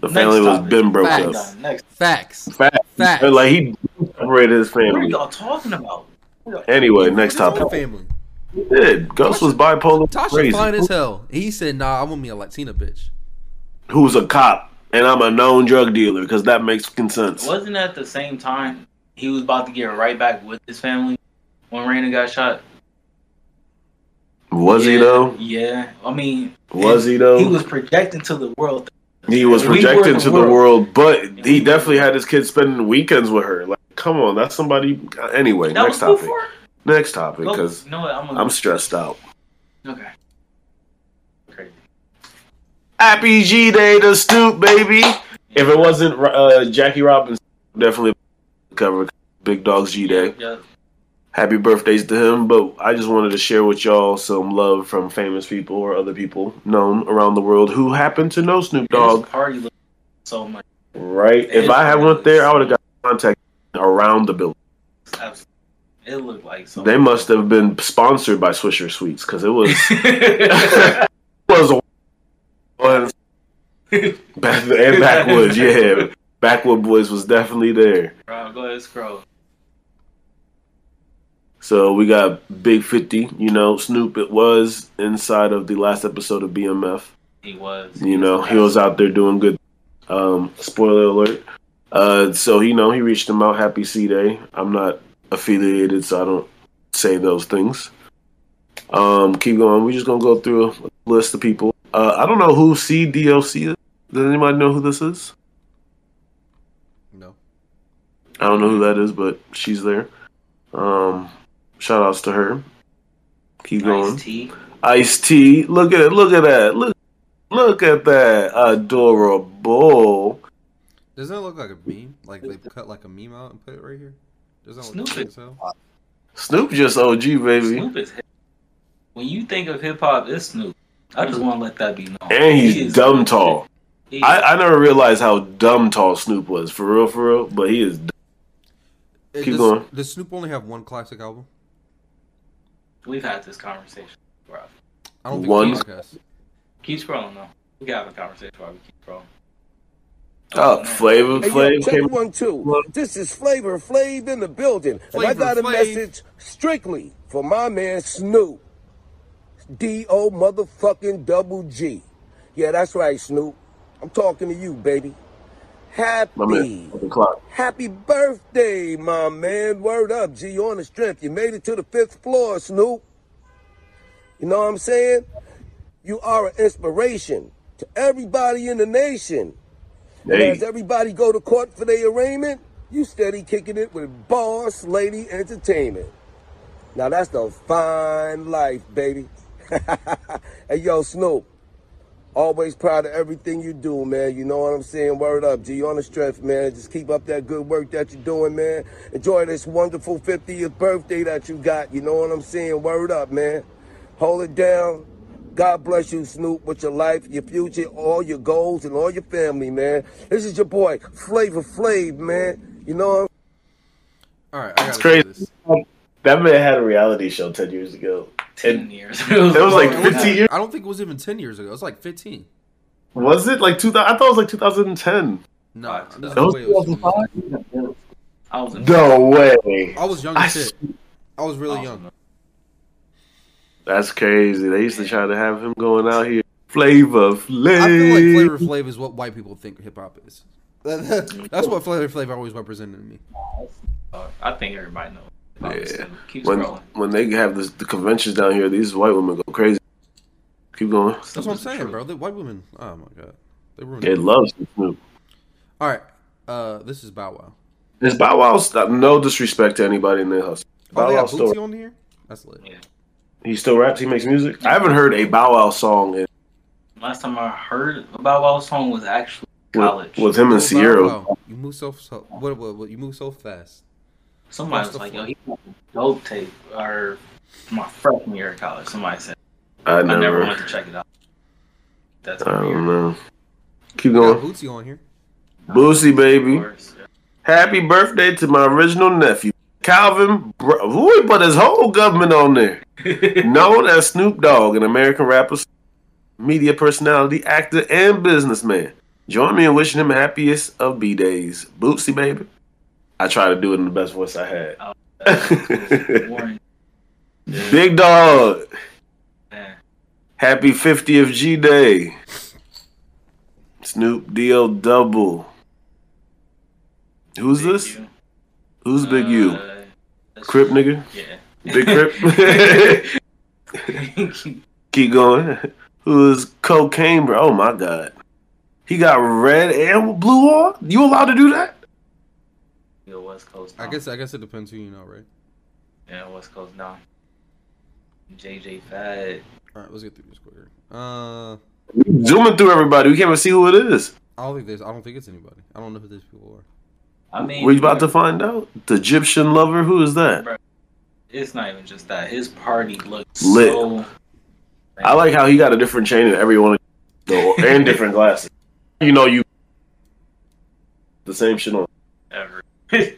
The Next family was topic. been broke Facts. up. Next, Facts. Fact. Facts. Like he separated his family. what are y'all talking about? Anyway, next topic. family. He did. Ghost was bipolar. Tasha crazy. fine as hell. He said, "Nah, I want be a Latina bitch." Who's a cop and I'm a known drug dealer because that makes sense. Wasn't at the same time he was about to get right back with his family when Raina got shot? Was he though? Yeah, I mean, Was he though? He was projecting to the world. He was We were projecting the to the world. world, but he definitely had his kids spending weekends with her. Like, come on, that's somebody. Anyway, That next was topic. before. Next topic, because you know what? I'm, I'm stressed out. Okay. Crazy. Happy G Day to Snoop, baby. If it wasn't uh, Jackie Robinson, definitely cover Big Dog's G Day. Yeah. Happy birthdays to him. But I just wanted to share with y'all some love from famous people or other people known around the world who happen to know Snoop Dogg. party looked so much. Right? If I had went there, I would have got contact around the building. Absolutely. It looked like so. They must have been sponsored by Swisher Sweets because it was (laughs) was a (laughs) back and backwoods, yeah. Backwood Boys was definitely there. Bro, go ahead, scroll. So we got Big Fifty, you know, Snoop. It was inside of the last episode of BMF. He was. You know, he was out there doing good. Um, spoiler alert. Uh, so you know, he reached him out. Happy C Day. I'm not affiliated, so I don't say those things. Um, keep going. We're just gonna go through a list of people. Uh, I don't know who CDOC is. Does anybody know who this is? No. I don't know who that is, but she's there. Um, shout outs to her. Keep going. Ice T. Ice T. Look at it. Look at that. Look. Look at that. Adorable. Doesn't it look like a meme? Like they cut like a meme out and put it right here? Doesn't that look Snoop like it. so? Snoop just OG baby, Snoop is. hip. When you think of hip hop, it's Snoop. I just want to let that be known. and he's is- dumb tall. he I, I never realized how dumb tall Snoop was for real, for real. But he is. dumb. Keep does, going. Does Snoop only have one classic album? We've had this conversation, bro. I don't think One? it's a podcast. Keep scrolling though. We can have a conversation while we keep scrolling. Oh, oh, man. Flavor Hey, yo, Flav check came. one, two. This is Flavor Flav in the building. and I got a Flav. message strictly for my man Snoop. D-O motherfucking double G. Yeah, that's right, Snoop. I'm talking to you, baby. Happy, on the clock. happy birthday, my man. Word up, G. You on the strength. You made it to the fifth floor, Snoop. You know what I'm saying? You are an inspiration to everybody in the nation. Hey, as everybody go to court for their arraignment, you steady kicking it with Boss Lady Entertainment. Now that's the fine life, baby. (laughs) hey, yo, Snoop. Always proud of everything you do, man. You know what I'm saying? Word up, G. You on the strength, man. Just keep up that good work that you're doing, man. Enjoy this wonderful 50th birthday that you got. You know what I'm saying? Word up, man. Hold it down. God bless you, Snoop, with your life, your future, all your goals, and all your family, man. This is your boy, Flavor Flav, man. You know what All right, I It's gotta crazy. Say this. that man had a reality show ten years ago. Ten years. (laughs) It was like Well, it 15 years. I don't think it was even ten years ago. It was like fifteen. Was it like 2000? I thought it was like 2010. No, Fuck, no way was I was No way. I was young I as shit. I was really I was young. in- That's crazy. They used to try to have him going out here. Flavor Flav. I feel like Flavor Flav is what white people think hip hop is. (laughs) That's what Flavor Flav always represented to me. I think everybody knows. About Yeah. Snoop. When scrolling. when they have this, the conventions down here, these white women go crazy. Keep going. That's what I'm saying, bro. The white women. Oh my god, they ruined They it. love Snoop. All right, uh, this is Bow Wow. Is Bow Wow's no disrespect to anybody in the hustle. Oh, Bow they Wow got still Bootsy on here. That's lit. Yeah. he still raps. He makes music. I haven't heard a Bow Wow song in, Last time I heard about Wow's song was actually with, college. with him and Oh, Bow Sierra. Wow. You move so, so what, what, what? You move so fast. Somebody What's was like, fuck? "Yo, he got a dope tape." Or my freshman year of college, somebody said. I I never. never went to check it out. That's I weird. don't know. Keep You got going. Bootsy on here. Boosie Of baby. course. Happy birthday to my original nephew, Calvin. Br- Who he put his whole government on there? (laughs) Known as Snoop Dogg, an American rapper, media personality, actor, and businessman. Join me in wishing him the happiest of B days. Bootsy baby. I try to do it in the best voice I had. (laughs) Warren, Big dog. man. Happy 50th G Day. Snoop D.O. Double. Who's Big this? U. Who's Big U? Uh, that's- Crip nigga? Yeah. Big Crip? (laughs) Keep going. Who's cocaine, bro? Oh my god. He got red and blue on? You allowed to do that? Yo, West Coast. I guess I guess it depends who you know, right? Yeah, West Coast now. JJ Fad. All right, let's get through this quicker. Uh, Zooming through everybody. We can't even see who it is. I don't think there's. I don't think it's anybody. I don't know who these people are. I mean, we're about to find out. The Egyptian lover. Who is that? It's not even just that. His party looks Lit. so. I like how he got a different chain in every one of the and different glasses. You know, you the same shit on. (laughs)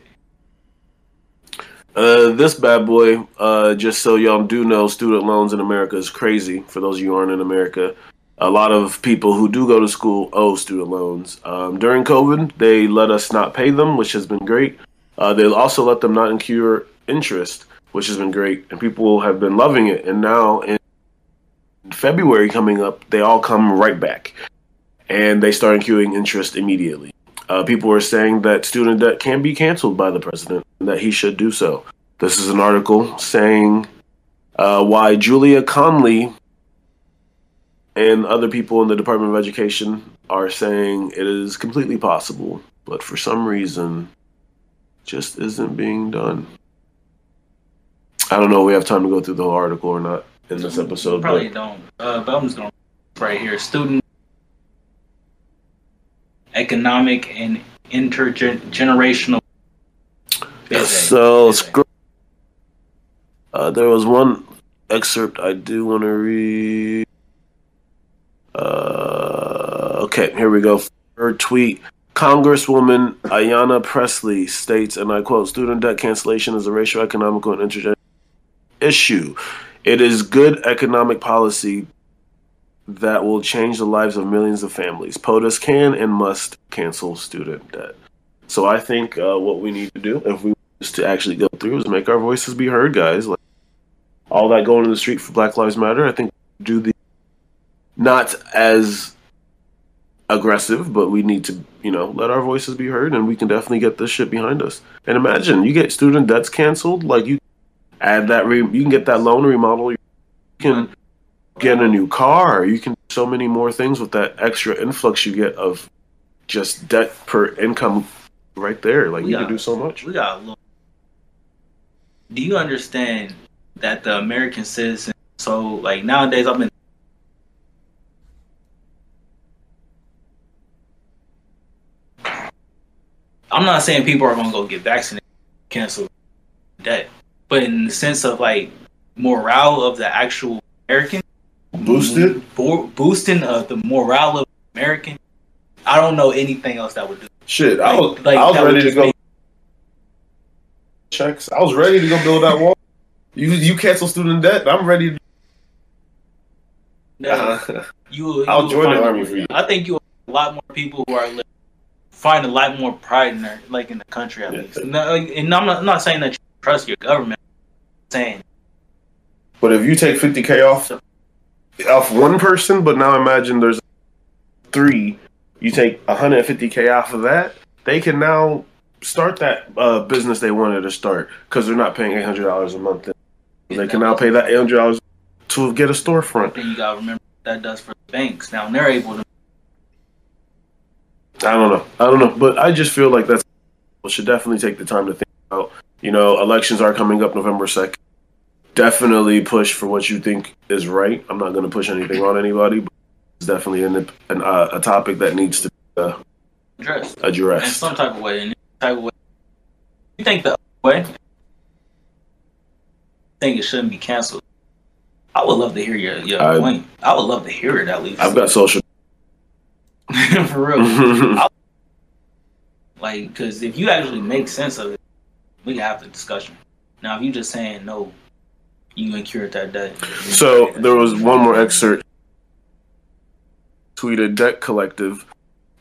Uh, this bad boy, uh, just so y'all do know, student loans in America is crazy. For those of you aren't in America, a lot of people who do go to school owe student loans. Um, during COVID, they let us not pay them, which has been great. Uh, they also let them not incur interest, which has been great, and people have been loving it. And now in February coming up, they all come right back, and they start incurring interest immediately. Uh, people are saying that student debt can be canceled by the president and that he should do so. This is an article saying uh, why Julia Conley and other people in the Department of Education are saying it is completely possible, but for some reason, just isn't being done. I don't know if we have time to go through the whole article or not in this episode. Probably But don't. Uh, but I'm just going right here. Student economic and intergenerational. So scroll. Uh, there was one excerpt I do want to read. Uh, okay, here we go. Her tweet. Congresswoman Ayanna Pressley states, and I quote, student debt cancellation is a racial, economical, and intergenerational issue. It is good economic policy that will change the lives of millions of families. POTUS can and must cancel student debt. So I think uh, what we need to do, if we want to actually go through, is make our voices be heard, guys. Like all that going in the street for Black Lives Matter. I think do the not as aggressive, but we need to, you know, let our voices be heard, and we can definitely get this shit behind us. And imagine you get student debts canceled, like you add that, re- you can get that loan remodel, you can get a new car, you can do so many more things with that extra influx you get of just debt per income right there. Like you Yeah. can do so much. We got a little. Do you understand that the American citizen? So like nowadays, I've been. I'm not saying people are gonna go get vaccinated, cancel debt, but in the sense of like morale of the actual American, Boosted? bo- boosting of the morale of American. I don't know anything else that would do. Shit, I was Like- I was ready to go make- checks. I was ready to go build that wall. You you cancel student debt. I'm ready. To, No, (laughs) you, I'll join the army for you. I think you a lot more people who are li- find a lot more pride in their like in the country at Yeah. least. No, and I'm not, I'm not saying that you trust your government. I'm saying but if you take 50k off off one person, but now imagine there's three, you take 150k off of that. They can now start that uh, business they wanted to start because they're not paying $800 a month. They can now pay that $800 to get a storefront. then you gotta remember what that does for the banks. Now they're able to. I don't know. I don't know. But I just feel like that's we should definitely take the time to think about. You know, elections are coming up November second. Definitely push for what you think is right. I'm not going to push anything on anybody, but it's definitely an, an uh, a topic that needs to be uh, address in some type of way. In any type of way, you think the other way? Think it shouldn't be canceled. I would love to hear your, your I- point. I would love to hear it at least. I've got social. (laughs) for real. (laughs) Like, because if you actually make sense of it, we can have the discussion. Now, if you're just saying no, you incurred that debt. So there was one more excerpt. Tweeted Debt Collective.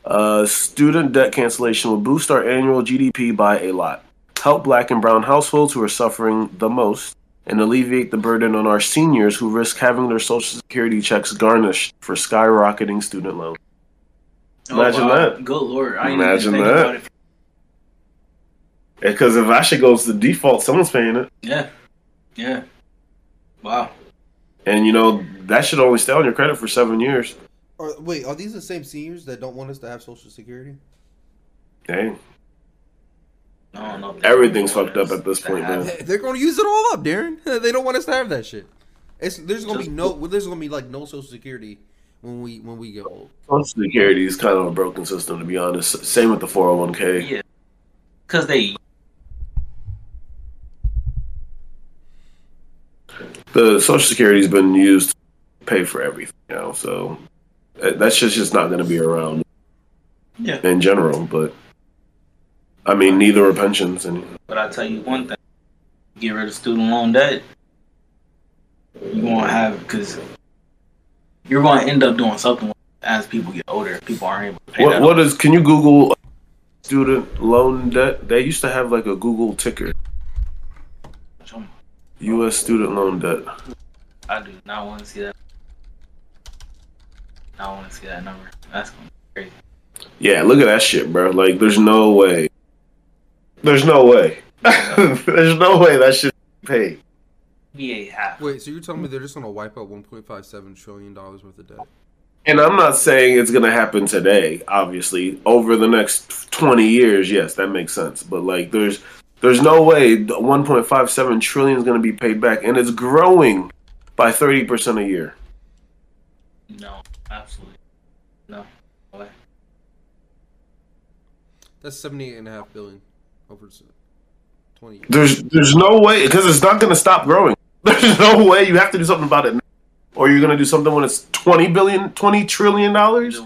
Uh, student debt cancellation will boost our annual GDP by a lot. Help black and brown households who are suffering the most, and alleviate the burden on our seniors who risk having their social security checks garnished for skyrocketing student loans. Imagine that. Oh, Good lord. I Imagine that. Because if that shit goes to default, someone's paying it. Yeah. Yeah. Wow. And you know, that should only stay on your credit for seven years. Are, wait, are these the same seniors that don't want us to have Social Security? Dang. I don't know. if Everything's fucked up at this point, man. They're going to use it all up, Darren. (laughs) They don't want us to have that shit. It's there's going to be no. There's going to be like no Social Security when we when we get old. Social Security is kind of a broken system, to be honest. Same with the 401k. Yeah, because they The Social Security's been used to pay for everything now, so uh, that that shit's just not going to be around yeah. in general. But I mean, neither are pensions, and But I tell you one thing: get rid of student loan debt, you won't have because you're going to end up doing something as people get older. People aren't able to pay what what is? Can you Google uh, student loan debt? They used to have like a Google ticker. U.S. student loan debt. I do not want to see that. I want to see that number. That's gonna be crazy. Yeah, look at that shit, bro. Like, there's no way. There's no way. (laughs) there's no way that should pay. NBA half. Wait, so you're telling me they're just gonna wipe out 1.57 trillion dollars worth of debt? And I'm not saying it's gonna happen today. Obviously, over the next 20 years, yes, that makes sense. But like, there's there's no way the 1.57 trillion is gonna be paid back, and it's growing by 30 percent a year. No, absolutely no. No way. That's 78 and a half billion over 20 years. There's there's no way because it's not gonna stop growing. (laughs) There's no way you have to do something about it, now. or you're gonna do something when it's 20 billion, 20 trillion dollars.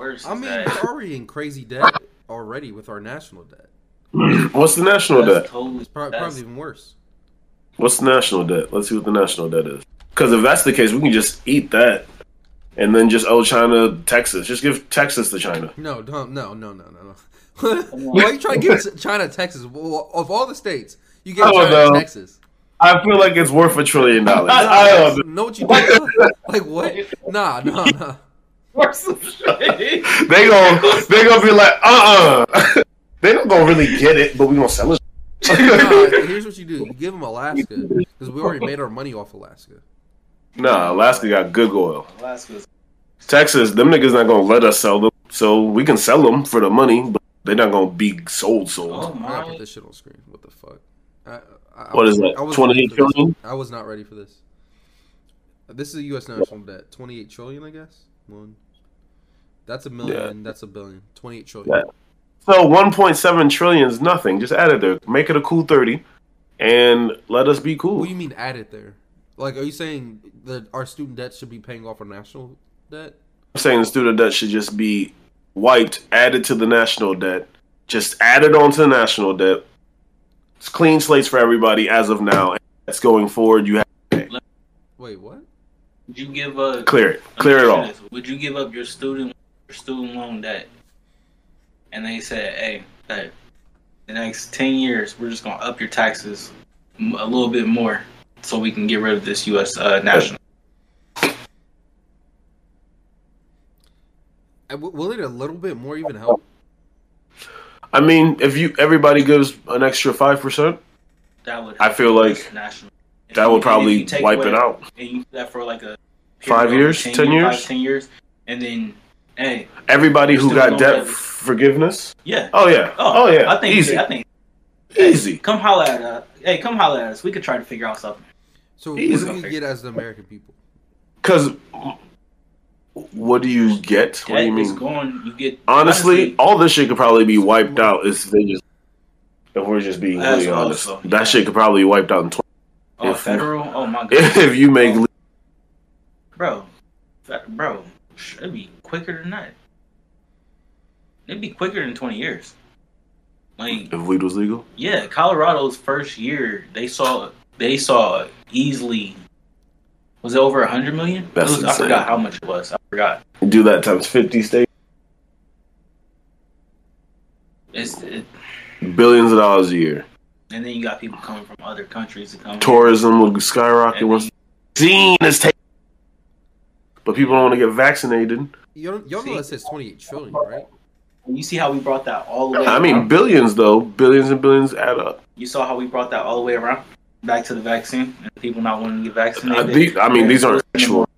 I mean, that we're already in crazy debt already with our national debt. (clears throat) What's the national that's debt? totally It's probably, probably even worse. What's the national debt? Let's see what the national debt is. Because if that's the case, we can just eat that, and then just owe China Texas. Just give Texas to China. No, don't, no, no, no, no, no. (laughs) Why are you trying to give China Texas? Well, Of all the states, you get I China know. Texas. I feel like it's worth a trillion dollars. I don't know. know what you do? (laughs) like what? Nah, nah, nah. They gon' they gonna be like, uh uh (laughs) They don't gonna really get it, but we gonna sell it. (laughs) nah. Here's what you do: you (laughs) give them Alaska because we already made our money off Alaska. nah, Alaska got good oil. Alaska's Texas, them niggas not gonna let us sell them, so we can sell them for the money, but they're not gonna be sold. Sold. Oh I gotta put this shit on screen. What the fuck? I, I, What I is that, I was 28 ready for this. trillion? I was not ready for this. This is a U.S. national debt, twenty-eight trillion, I guess. One. That's a million. That's a billion. Twenty-eight trillion. Yeah. So 1.7 trillion is nothing. Just add it there. Make it a cool 30, and let us be cool. What do you mean add it there? Like, are you saying that our student debt should be paying off our national debt? I'm saying the student debt should just be wiped, added to the national debt. Just added it on to the national debt. It's clean slates for everybody as of now. That's going forward. You have Wait, what? Would you give up? clear it, clear it all. Would you give up your student your student loan debt? And they said, "Hey, that the next ten years, we're just gonna up your taxes a little bit more, so we can get rid of this U.S. Uh, national." Uh, w- Will it a little bit more even help? I mean, if you everybody gives an extra five percent, That would. I feel like national. That you- would probably wipe away- it out. And you do that for like a Five period of years? 10 years? five, 10 years, and then hey, Everybody who got debt debt. forgiveness. yeah. Oh yeah. Oh, oh yeah. I think easy. I think easy. come holler at us. Hey, come holler at us. We could try to figure out something. So what do we get as the American people? Because what do you get? What do you mean? going. You get Honestly, all this shit could probably be wiped out if they just. If we're just being really honest, also- that shit could probably be wiped out in twenty. oh, if- federal. Oh my god, (laughs) If you make bro, bro, should it'd be quicker than that. It'd be quicker than twenty years. Like if weed was legal, yeah, Colorado's first year, they saw they saw easily. Was it over a hundred million? That's was- I forgot how much it was. I forgot. do that times fifty states, It's it, billions of dollars a year. and then you got people coming from other countries to come. Tourism will skyrocket once vaccine is taken. But people don't want to get vaccinated. You don't, y'all know See? says twenty-eight trillion, right? You see how we brought that all the way. I mean, billions though, billions and billions add up. you saw how we brought that all the way around back to the vaccine and people not wanting to get Uh, vaccinated. the- I mean, these aren't actual.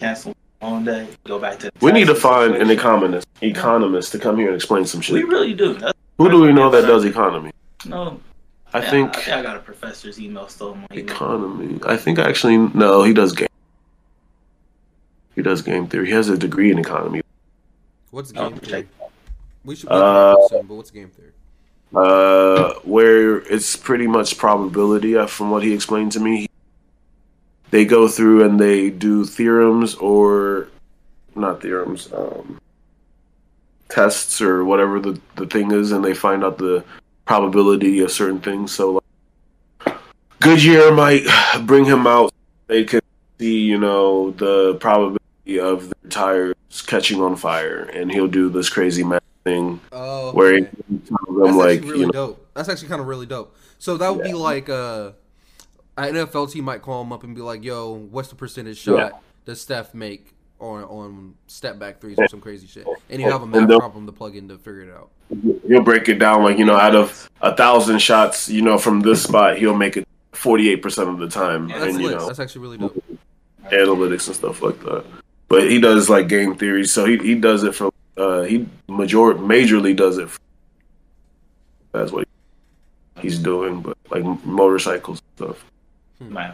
cancel on day. Go back to. the We need to tax find an economist, economist to come here and explain some shit. We really do. That's, Who do we know that does economy? no, I yeah, think I, think I got a professor's email still. in my email. economy. I think actually no, he does game. He does game theory. He has a degree in economy. What's Oh, game theory? We should Uh, soon, but what's game theory? Uh, where it's pretty much probability. uh, From what he explained to me, they go through and they do theorems or not theorems, um, tests or whatever the the thing is, and they find out the probability of certain things. So, like, Goodyear might (sighs) bring him out. They can see, you know, the probability of their tires catching on fire, and he'll do this crazy math thing Oh, where he okay. That's them like, really you know, dope. That's actually kind of really dope. So that would be like uh, an NFL team might call him up and be like, "Yo, what's the percentage shot does Steph make on on step back threes or some crazy shit?" And you have a math problem to plug in to figure it out. he'll break it down like you know out of a thousand shots you know from this spot he'll make it 48% of the time That's and you lit. know That's actually really dope. analytics and stuff like that but he does like game theory so he, he does it for uh he major majorly does it for, that's what he's doing but like motorcycles and stuff Man,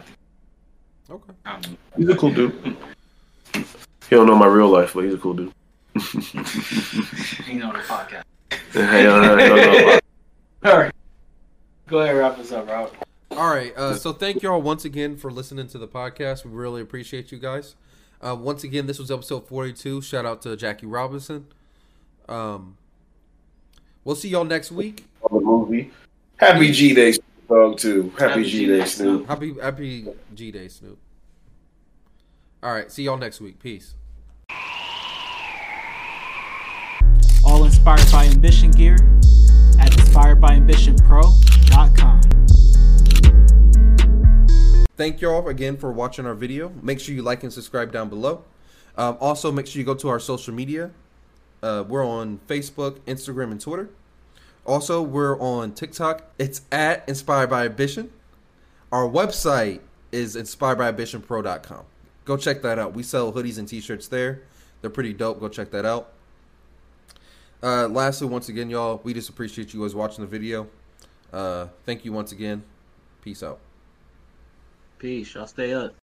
Okay. um, he's a cool dude he don't know my real life but he's a cool dude he know the podcast. Hey, uh, no, no, no. All right. Go ahead, wrap us up, Rob. All right. Uh, so thank you all once again for listening to the podcast. We really appreciate you guys. Uh, once again, this was episode 42. Shout out to Jackie Robinson. Um, we'll see y'all next week. the movie happy g-day dog too happy, Happy g-day G-Day, snoop Happy Happy G Day, Snoop. All right. See y'all next week. Peace. All inspired by ambition gear at inspiredbyambitionpro.com. Thank you all again for watching our video. Make sure you like and subscribe down below. Um, also, make sure you go to our social media. Uh, we're on Facebook, Instagram, and Twitter. Also, we're on TikTok. It's at Inspired by Ambition. Our website is inspiredbyambitionpro.com. Go check that out. We sell hoodies and t-shirts there. They're pretty dope. Go check that out. Uh, lastly, once again, y'all, we just appreciate you guys watching the video. Uh, thank you once again. Peace out. Peace. Y'all stay up.